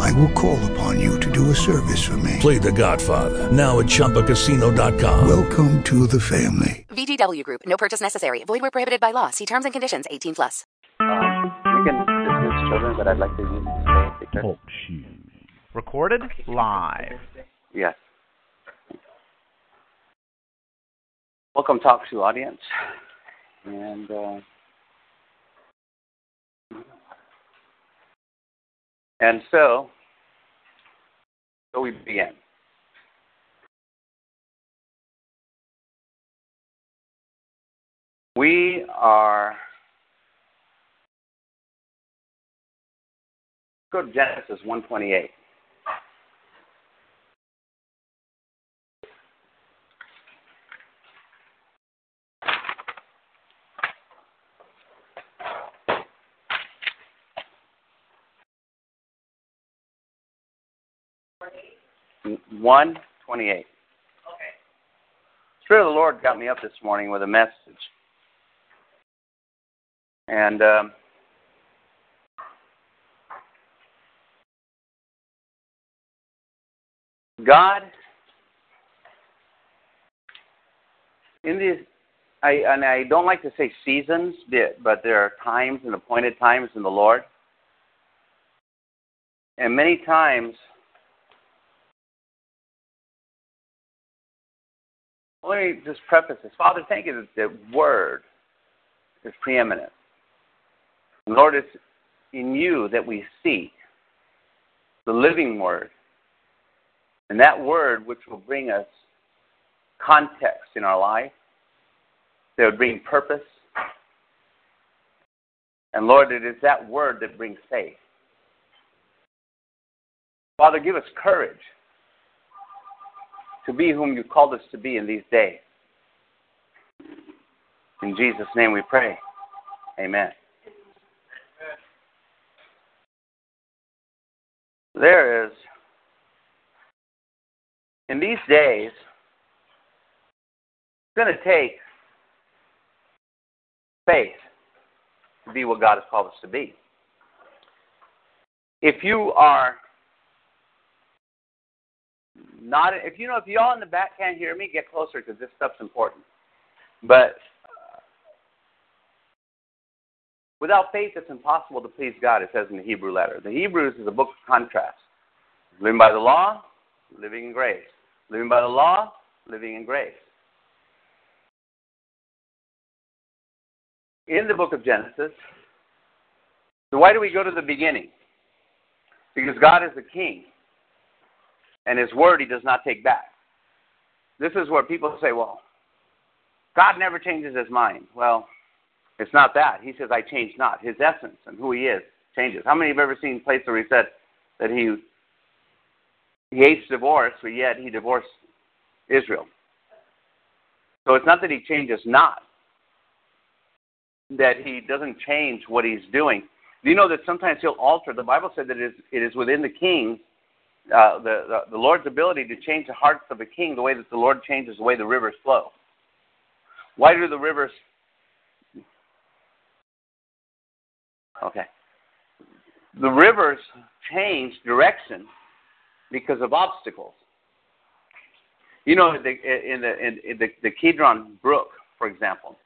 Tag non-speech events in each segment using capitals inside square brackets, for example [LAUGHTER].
I will call upon you to do a service for me. Play The Godfather now at ChumbaCasino.com. Welcome to the family. VGW Group. No purchase necessary. Void where prohibited by law. See terms and conditions. 18 plus. Um, we can dismiss children, but I'd like to use the picture. Talk shoes. Recorded live. Yes. Welcome, Talk to audience. And uh, and so, so we begin. We are go to Genesis 128. One twenty-eight. Okay. Spirit of the Lord got me up this morning with a message, and um, God, in these, I and I don't like to say seasons, but there are times and appointed times in the Lord, and many times. Let me just preface this. Father, thank you that the Word is preeminent. Lord, it's in you that we seek the living Word and that word, which will bring us context in our life, that would bring purpose. And Lord, it is that word that brings faith. Father, give us courage to be whom you called us to be in these days. In Jesus' name we pray. Amen. There is in these days, it's going to take faith to be what God has called us to be. If you are not, if you know, if y'all in the back can't hear me, get closer because this stuff's important. But uh, without faith, it's impossible to please God, it says in the Hebrew letter. The Hebrews is a book of contrast. Living by the law, living in grace. Living by the law, living in grace. In the book of Genesis, so why do we go to the beginning? Because God is the king, and his word he does not take back. This is where people say, well, God never changes his mind. Well, it's not that. He says, I change not. His essence and who he is changes. How many have ever seen places where he said that he he hates divorce, but yet he divorced Israel. So it's not that he changes not, that he doesn't change what he's doing. Do you know that sometimes he'll alter? The Bible said that it is, it is within the king, uh, the, the, Lord's ability to change the hearts of a king the way that the Lord changes the way the rivers flow. Why do the rivers? Okay. The rivers change direction because of obstacles. You know, the, in the in the, the Kidron Brook, for example,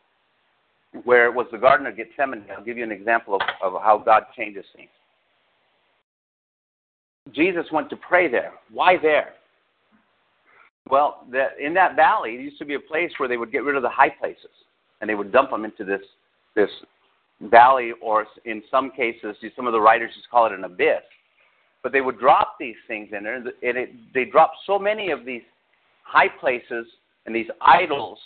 where it was the Garden of Gethsemane. I'll give you an example of, of how God changes things. Jesus went to pray there. Why there? Well, in that valley, it used to be a place where they would get rid of the high places, and they would dump them into this this valley, or in some cases, some of the writers just call it an abyss. But they would drop these things in there, and it, they dropped so many of these high places and these idols.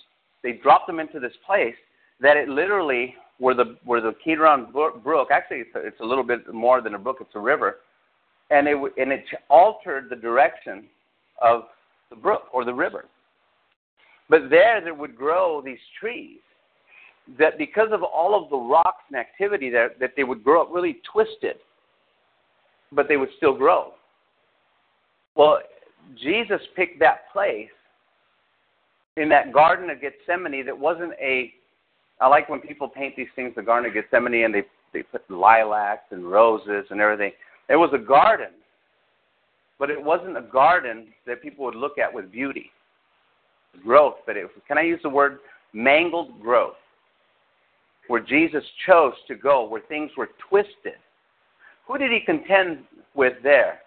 They dropped them into this place that it literally, where the where the Kidron Brook, actually it's a, it's a little bit more than a brook, it's a river, and it and it altered the direction of the brook or the river. But there, there would grow these trees that because of all of the rocks and activity there, that they would grow up really twisted, but they would still grow. Well, Jesus picked that place in that Garden of Gethsemane that wasn't a. I like when people paint these things, the Garden of Gethsemane, and they they put lilacs and roses and everything. It was a garden, but it wasn't a garden that people would look at with beauty, growth. But it, can I use the word mangled growth? Where Jesus chose to go, where things were twisted. Who did he contend with there?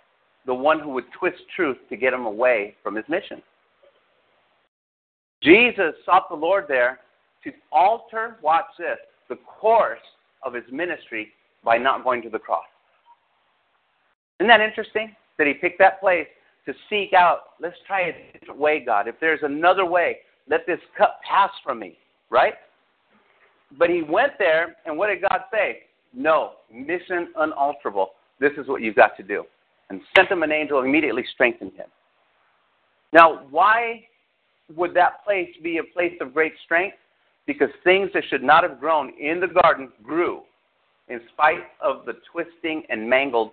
The one who would twist truth to get him away from his mission. Jesus sought the Lord there to alter, watch this, the course of his ministry by not going to the cross. Isn't that interesting that he picked that place to seek out, let's try a different way, God. If there's another way, let this cup pass from me, right? But he went there, and what did God say? No, mission unalterable. This is what you've got to do. And sent him an angel, immediately strengthened him. Now, why would that place be a place of great strength? Because things that should not have grown in the garden grew in spite of the twisting and mangled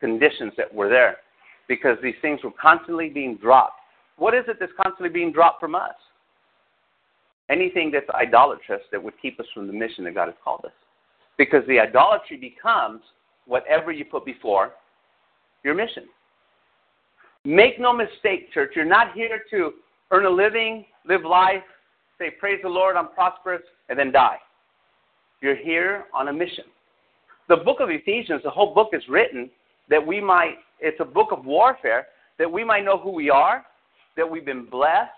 conditions that were there. Because these things were constantly being dropped. What is it that's constantly being dropped from us? Anything that's idolatrous that would keep us from the mission that God has called us. Because the idolatry becomes whatever you put before your mission. Make no mistake, church, you're not here to earn a living, live life, say, Praise the Lord, I'm prosperous, and then die. You're here on a mission. The book of Ephesians, the whole book is written that we might, it's a book of warfare, that we might know who we are, that we've been blessed,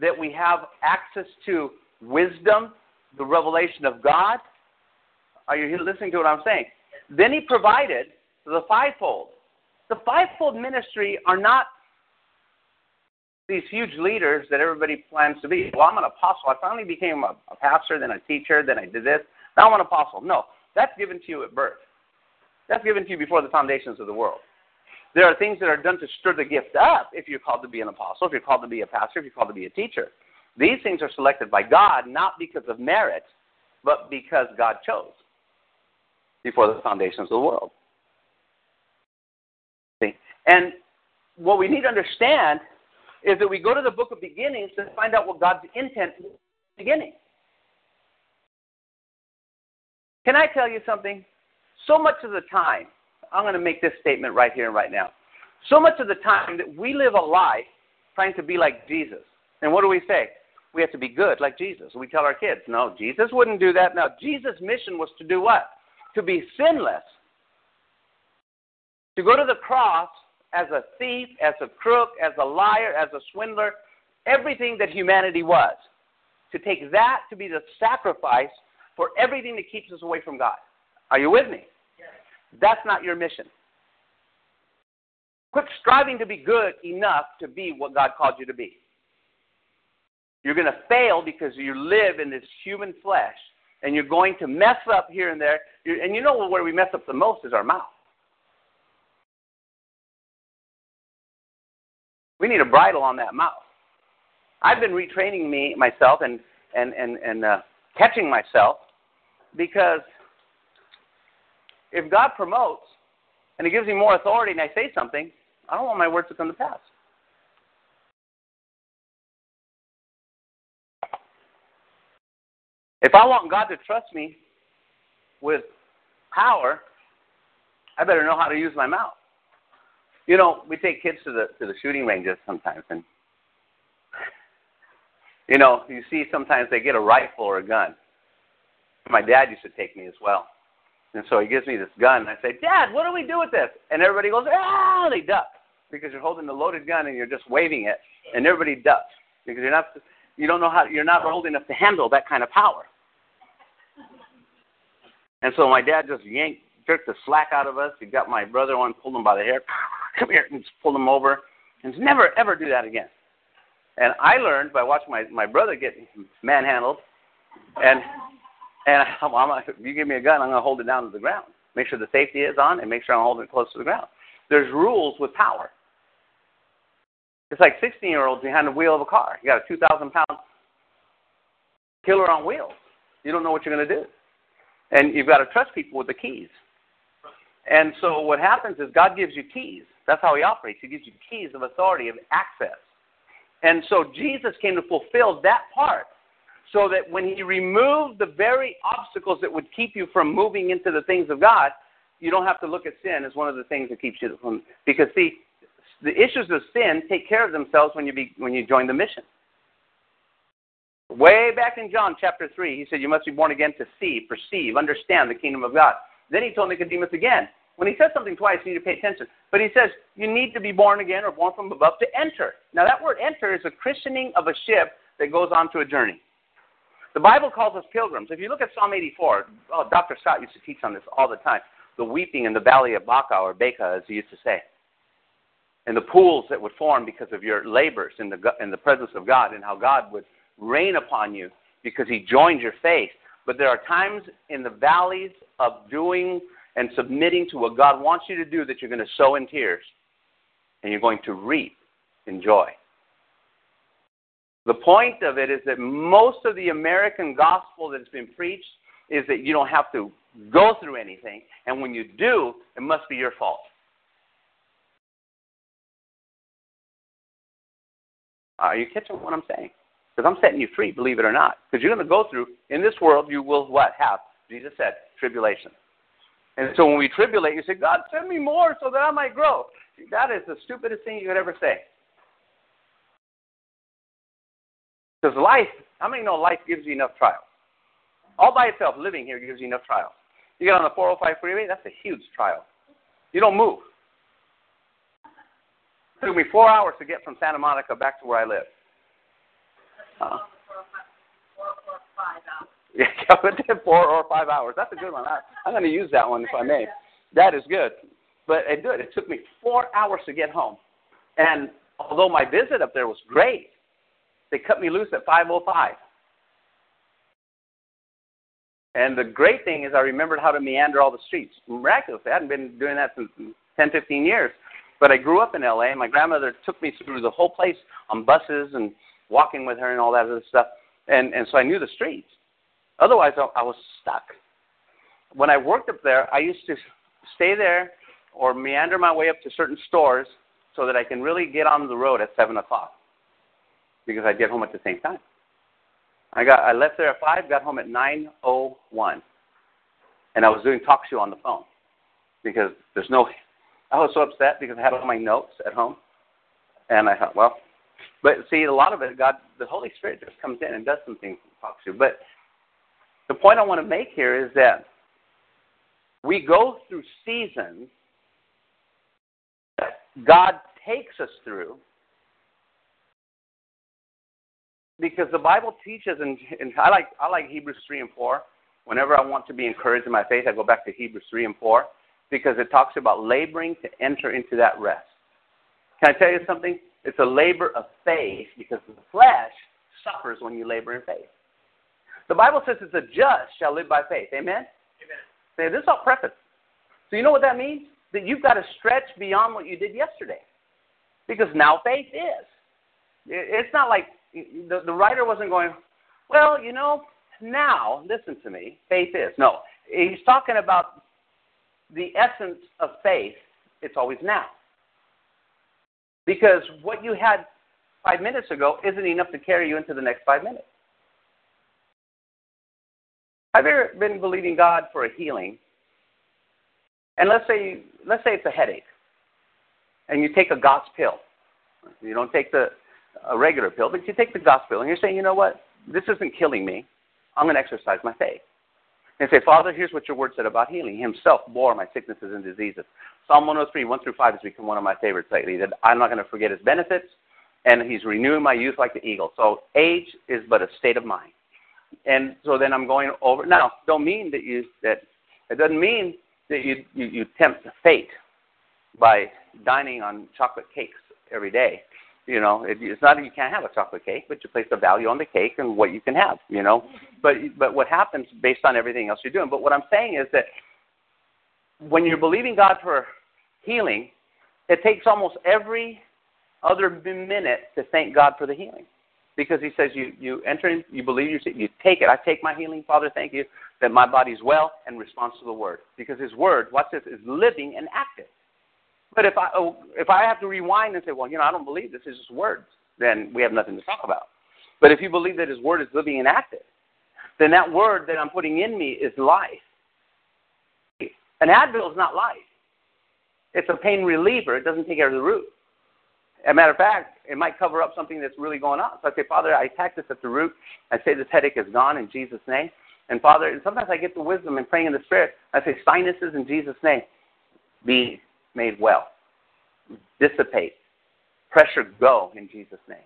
that we have access to wisdom, the revelation of God. Are you listening to what I'm saying? Then he provided the fivefold. The fivefold ministry are not these huge leaders that everybody plans to be. Well, I'm an apostle. I finally became a, a pastor, then a teacher, then I did this. Now I'm an apostle. No, that's given to you at birth. That's given to you before the foundations of the world. There are things that are done to stir the gift up if you're called to be an apostle, if you're called to be a pastor, if you're called to be a teacher. These things are selected by God not because of merit, but because God chose before the foundations of the world. See? And what we need to understand is that we go to the book of beginnings to find out what God's intent is beginning. Can I tell you something? So much of the time, I'm going to make this statement right here and right now. So much of the time that we live a life trying to be like Jesus. And what do we say? We have to be good like Jesus. We tell our kids, no, Jesus wouldn't do that. Now, Jesus' mission was to do what? To be sinless. To go to the cross as a thief, as a crook, as a liar, as a swindler, everything that humanity was. To take that to be the sacrifice for everything that keeps us away from God. Are you with me? That's not your mission. Quit striving to be good enough to be what God called you to be. You're going to fail because you live in this human flesh and you're going to mess up here and there. and you know where we mess up the most is our mouth. We need a bridle on that mouth. I've been retraining me myself and and and and uh, catching myself because if God promotes and He gives me more authority and I say something, I don't want my words to come to pass. If I want God to trust me with power, I better know how to use my mouth. You know, we take kids to the to the shooting ranges sometimes, and you know, you see sometimes they get a rifle or a gun. My dad used to take me as well, and so he gives me this gun, and I say, "Dad, what do we do with this?" And everybody goes, "Ah!" They duck because you're holding the loaded gun and you're just waving it, and everybody ducks because you're not you don't know how you're not old enough to handle that kind of power. And so my dad just yanked, jerked the slack out of us. He got my brother one, pulled him by the hair [LAUGHS] come here, and just pulled him over, and never ever do that again. And I learned by watching my my brother get manhandled, and and I'm, I'm, you give me a gun, I'm going to hold it down to the ground. Make sure the safety is on, and make sure I'm holding it close to the ground. There's rules with power. It's like 16 year olds behind the wheel of a car. You got a 2,000 pound killer on wheels. You don't know what you're going to do. And you've got to trust people with the keys. And so what happens is God gives you keys. That's how He operates. He gives you keys of authority, of access. And so Jesus came to fulfill that part so that when He removed the very obstacles that would keep you from moving into the things of God, you don't have to look at sin as one of the things that keeps you from. Because, see, the issues of sin take care of themselves when you, be, when you join the mission. Way back in John chapter 3, he said, You must be born again to see, perceive, understand the kingdom of God. Then he told Nicodemus again, when he says something twice, you need to pay attention. But he says, You need to be born again or born from above to enter. Now, that word enter is a christening of a ship that goes on to a journey. The Bible calls us pilgrims. If you look at Psalm 84, oh, Dr. Scott used to teach on this all the time. The weeping in the valley of Baca, or Baca, as he used to say. And the pools that would form because of your labors in the, in the presence of God and how God would rain upon you because he joined your faith. But there are times in the valleys of doing and submitting to what God wants you to do that you're going to sow in tears and you're going to reap in joy. The point of it is that most of the American gospel that's been preached is that you don't have to go through anything, and when you do, it must be your fault. Are you catching what I'm saying? Because I'm setting you free, believe it or not. Because you're going to go through, in this world, you will what? Have, Jesus said, tribulation. And so when we tribulate, you say, God, send me more so that I might grow. That is the stupidest thing you could ever say. Because life, how many know life gives you enough trials? All by itself, living here gives you enough trials. You get on the 405 freeway, that's a huge trial. You don't move. It took me four hours to get from Santa Monica back to where I live. Uh, [LAUGHS] yeah, [LAUGHS] four or five hours. That's a good one. I, I'm going to use that one if I may. That is good. But it did. It took me four hours to get home. And although my visit up there was great, they cut me loose at 5.05. And the great thing is I remembered how to meander all the streets. Miraculously, I hadn't been doing that since 10, 15 years. But I grew up in L.A. My grandmother took me through the whole place on buses and – walking with her and all that other stuff. And, and so I knew the streets. Otherwise, I, I was stuck. When I worked up there, I used to stay there or meander my way up to certain stores so that I can really get on the road at 7 o'clock because I'd get home at the same time. I got I left there at 5, got home at 9.01. And I was doing talk show on the phone because there's no [LAUGHS] – I was so upset because I had all my notes at home. And I thought, well, but see, a lot of it, God, the Holy Spirit just comes in and does some things and talks to you. But the point I want to make here is that we go through seasons that God takes us through because the Bible teaches, and, and I like I like Hebrews three and four. Whenever I want to be encouraged in my faith, I go back to Hebrews three and four because it talks about laboring to enter into that rest. Can I tell you something? It's a labor of faith because the flesh suffers when you labor in faith. The Bible says it's the just shall live by faith. Amen? Amen. Say, this is all preface. So you know what that means? That you've got to stretch beyond what you did yesterday. Because now faith is. It's not like the, the writer wasn't going, well, you know, now, listen to me, faith is. No, he's talking about the essence of faith. It's always now. Because what you had five minutes ago isn't enough to carry you into the next five minutes. Have you ever been believing God for a healing? And let's say let's say it's a headache, and you take a God's pill. You don't take the a regular pill, but you take the God's pill, and you're saying, you know what? This isn't killing me. I'm going to exercise my faith and say, Father, here's what your word said about healing. He himself bore my sicknesses and diseases. Psalm 103, 1 through 5 has become one of my favorites lately. That I'm not going to forget his benefits, and he's renewing my youth like the eagle. So age is but a state of mind. And so then I'm going over. Now, don't mean that you that it doesn't mean that you you, you tempt fate by dining on chocolate cakes every day you know, it, it's not that you can't have a chocolate cake, but you place a value on the cake and what you can have. You know, but but what happens based on everything else you're doing. But what I'm saying is that when you're believing God for healing, it takes almost every other minute to thank God for the healing. because he says you, you enter in, you believe, you, you take it. I take my healing, Father, thank you, that my body's well and responds to the word. Because his word, watch this, is living and active. But if I, oh, if I have to rewind and say, well, you know, I don't believe this is just words, then we have nothing to talk about. But if you believe that his word is living and active, then that word that I'm putting in me is life. An Advil is not life. It's a pain reliever. It doesn't take care of the root. As a matter of fact, it might cover up something that's really going on. So I say, Father, I attack this at the root. I say this headache is gone in Jesus' name. And Father, and sometimes I get the wisdom and praying in the Spirit. I say, sinuses in Jesus' name, be made well. Dissipate. Pressure go in Jesus' name.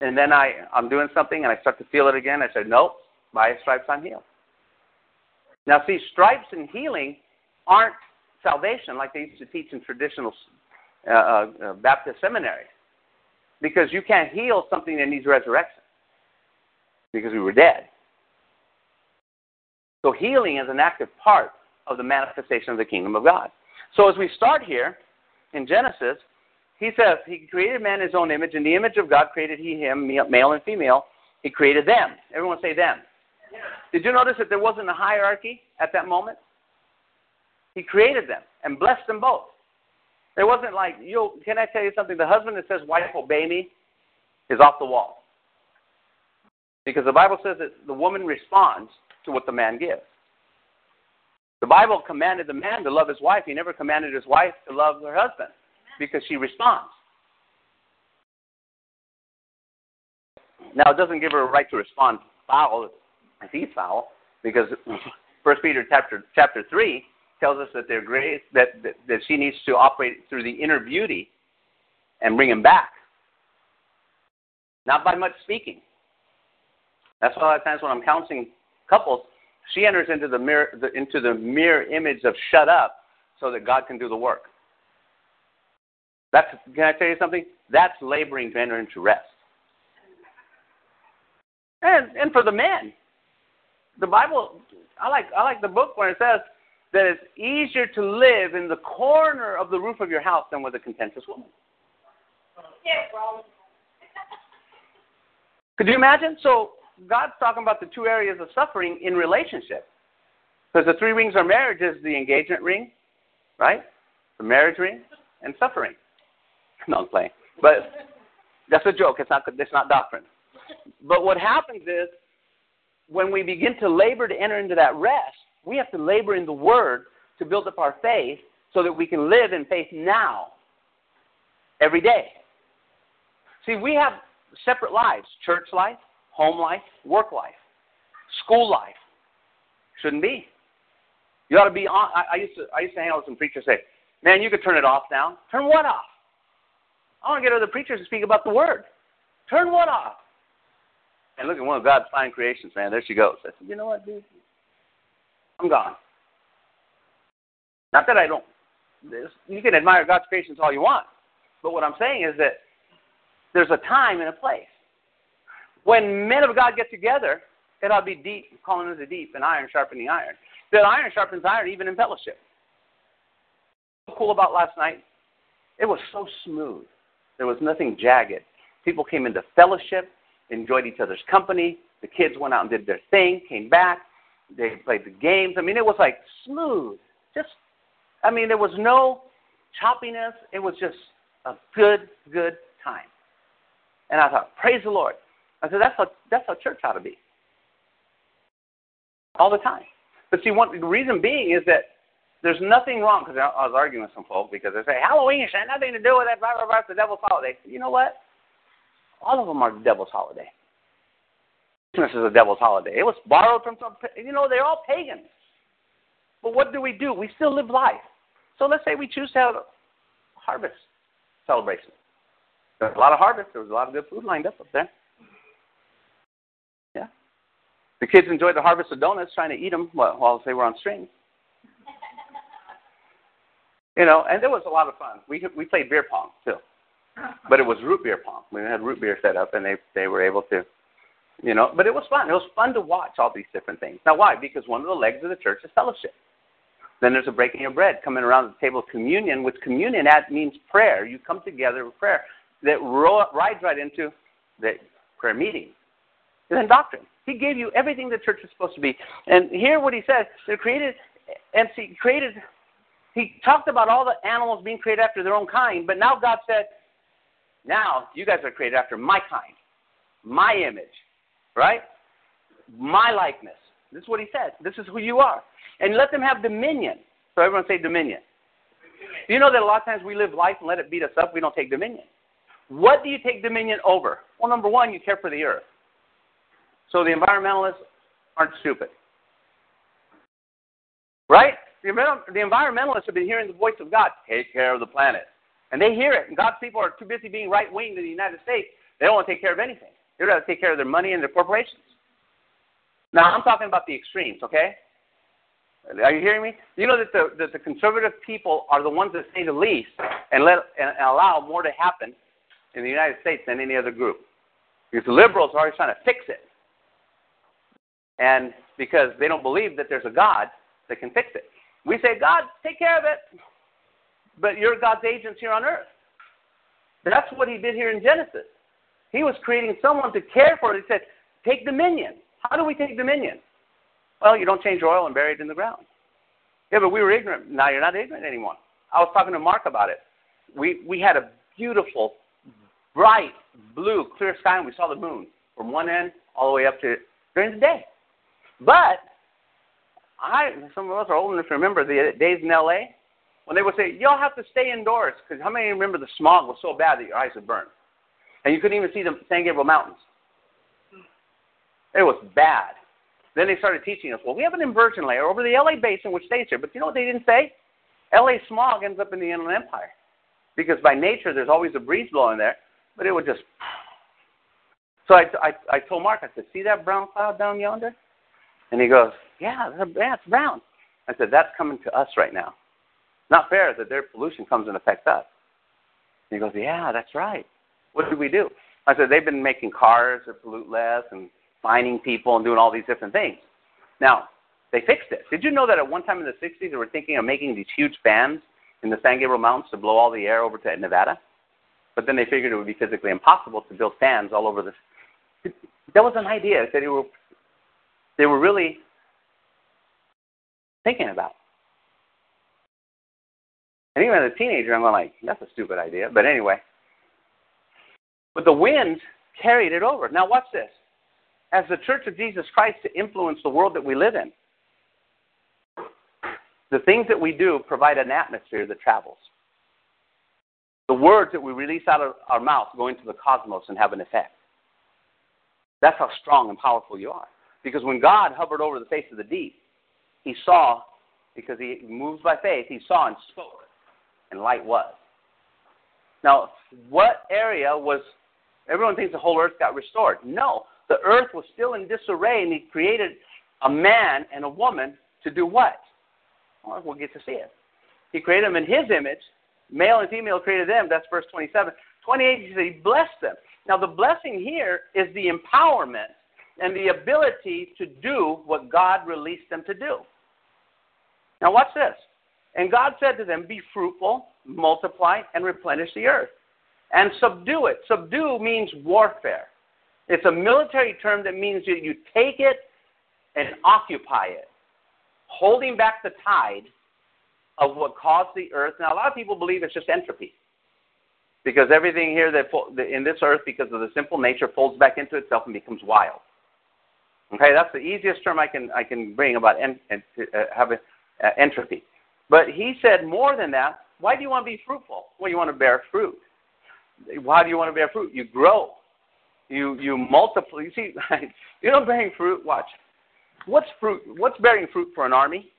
And then I, I'm doing something and I start to feel it again. I say, nope, by stripes I'm healed. Now, see, stripes and healing aren't salvation like they used to teach in traditional uh, uh, uh, Baptist seminaries. Because you can't heal something that needs resurrection. Because we were dead. So healing is an active part of the manifestation of the kingdom of God. So as we start here in Genesis, he says he created man in his own image. In the image of God created he him, male and female. He created them. Everyone say them. Yeah. Did you notice that there wasn't a hierarchy at that moment? He created them and blessed them both. There wasn't like, you can I tell you something? The husband that says, wife, obey me, is off the wall. Because the Bible says that the woman responds to what the man gives. The Bible commanded the man to love his wife. He never commanded his wife to love her husband because she responds. Now, it doesn't give her a right to respond foul if he's foul, because [LAUGHS] First Peter chapter chapter three tells us that they're grace that, that that she needs to operate through the inner beauty and bring him back, not by much speaking. That's why a lot of times when I'm counseling couples, she enters into the mirror the, into the mirror image of shut up so that God can do the work. That's can I tell you something? That's laboring to enter into rest. And and for the men, the Bible I like I like the book where it says that it's easier to live in the corner of the roof of your house than with a contentious woman. Could you imagine? So God's talking about the two areas of suffering in relationship. Because the three rings of marriage is the engagement ring, right? The marriage ring and suffering. [LAUGHS] No, I'm playing. But that's a joke. It's not, it's not doctrine. But what happens is when we begin to labor to enter into that rest, we have to labor in the Word to build up our faith so that we can live in faith now, every day. See, we have separate lives church life, home life, work life, school life. Shouldn't be. You ought to be on. I, I used to I used to hang out with some preachers say, "Man, you could turn it off now." Turn what off? I want to get other preachers to speak about the word. Turn what off? And look at one of God's fine creations, man. There she goes. I said, you know what, dude? I'm gone. Not that I don't. You can admire God's creations all you want, but what I'm saying is that there's a time and a place. When men of God get together, it ought to be deep, calling the deep, and iron sharpening iron. That iron sharpens iron even in fellowship. What's cool about last night? It was so smooth. There was nothing jagged. People came into fellowship, enjoyed each other's company. The kids went out and did their thing, came back. They played the games. I mean, it was like smooth. Just, I mean, there was no choppiness. It was just a good, good time. And I thought, praise the Lord. I said, that's how, that's how church ought to be. All the time. But see, one, the reason being is that there's nothing wrong, because I, I was arguing with some folk because they say, Halloween has nothing to do with that, blah, blah, blah, it's the devil's holiday. You know what? All of them are the devil's holiday. Christmas is a devil's holiday. It was borrowed from some, you know, they're all pagans. But what do we do? We still live life. So let's say we choose to have a harvest celebration. There's a lot of harvest. There was a lot of good food lined up up there. Yeah. The kids enjoyed the harvest of donuts, trying to eat them while they were on strings. You know, and there was a lot of fun. We we played beer pong too, but it was root beer pong. We had root beer set up, and they they were able to, you know. But it was fun. It was fun to watch all these different things. Now, why? Because one of the legs of the church is fellowship. Then there's a breaking of bread, coming around the table of communion, which communion that means prayer. You come together with prayer. That rides right into that prayer meetings. Then doctrine. He gave you everything the church is supposed to be. And here what he says, they created and see created he talked about all the animals being created after their own kind, but now God said, Now you guys are created after my kind, my image, right? My likeness. This is what he said. This is who you are. And let them have dominion. So everyone say dominion. You know that a lot of times we live life and let it beat us up? We don't take dominion. What do you take dominion over? Well, number one, you care for the earth. So the environmentalists aren't stupid. Right? The, environmentalists have been hearing the voice of God take care of the planet. And they hear it. And God's people are too busy being right winged in the United States. They don't want to take care of anything. They'd rather take care of their money and their corporations. Now, I'm talking about the extremes, okay? Are you hearing me? You know that the, that the conservative people are the ones that say the least and, let, and allow more to happen in the United States than any other group. Because the liberals are always trying to fix it. And because they don't believe that there's a God that can fix it. We say, God, take care of it. But you're God's agents here on earth. That's what he did here in Genesis. He was creating someone to care for it. He said, take dominion. How do we take dominion? Well, you don't change oil and bury it in the ground. Yeah, but we were ignorant. Now you're not ignorant anymore. I was talking to Mark about it. We we had a beautiful, bright blue, clear sky, and we saw the moon from one end all the way up to during the day. But I, some of us are old enough to remember the days in L.A. when they would say, "Y'all have to stay indoors," because how many remember the smog was so bad that your eyes would burn, and you couldn't even see the San Gabriel Mountains. It was bad. Then they started teaching us, well, we have an inversion layer over the LA basin, which stays here. But you know what they didn't say? LA smog ends up in the Inland Empire. Because by nature, there's always a breeze blowing there, but it would just. So I, I, I told Mark, I said, see that brown cloud down yonder? And he goes, yeah, yeah, it's brown. I said, that's coming to us right now. Not fair that their pollution comes and affects us. And he goes, yeah, that's right. What did we do? I said, they've been making cars that pollute less and finding people and doing all these different things. Now, they fixed it. Did you know that at one time in the 60s they were thinking of making these huge fans in the San Gabriel Mountains to blow all the air over to Nevada? But then they figured it would be physically impossible to build fans all over the. That was an idea they were, they were really thinking about. And even as a teenager, I'm going like, that's a stupid idea. But anyway. But the wind carried it over. Now watch this as the Church of Jesus Christ to influence the world that we live in. The things that we do provide an atmosphere that travels. The words that we release out of our mouth go into the cosmos and have an effect. That's how strong and powerful you are. Because when God hovered over the face of the deep, he saw, because he moves by faith, he saw and spoke, and light was. Now, what area was, everyone thinks the whole earth got restored. No, the earth was still in disarray, and he created a man and a woman to do what? Well, we'll get to see it. He created them in his image. Male and female created them. That's verse 27. 28, he said he blessed them. Now, the blessing here is the empowerment and the ability to do what God released them to do. Now, watch this. And God said to them, Be fruitful, multiply, and replenish the earth, and subdue it. Subdue means warfare. It's a military term that means that you take it and occupy it, holding back the tide of what caused the earth. Now, a lot of people believe it's just entropy. Because everything here that in this earth, because of the simple nature, folds back into itself and becomes wild. Okay, that's the easiest term I can I can bring about en, en, uh, have a, uh, entropy. But he said more than that. Why do you want to be fruitful? Well, you want to bear fruit. Why do you want to bear fruit? You grow. You you multiply. You see, [LAUGHS] you know, bearing fruit. Watch. What's fruit? What's bearing fruit for an army?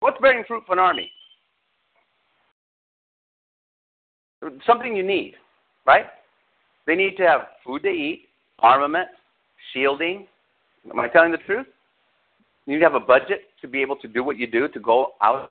What's bearing fruit for an army? Something you need, right? They need to have food to eat, armament, shielding. Am I telling the truth? You need to have a budget to be able to do what you do to go out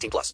18 plus.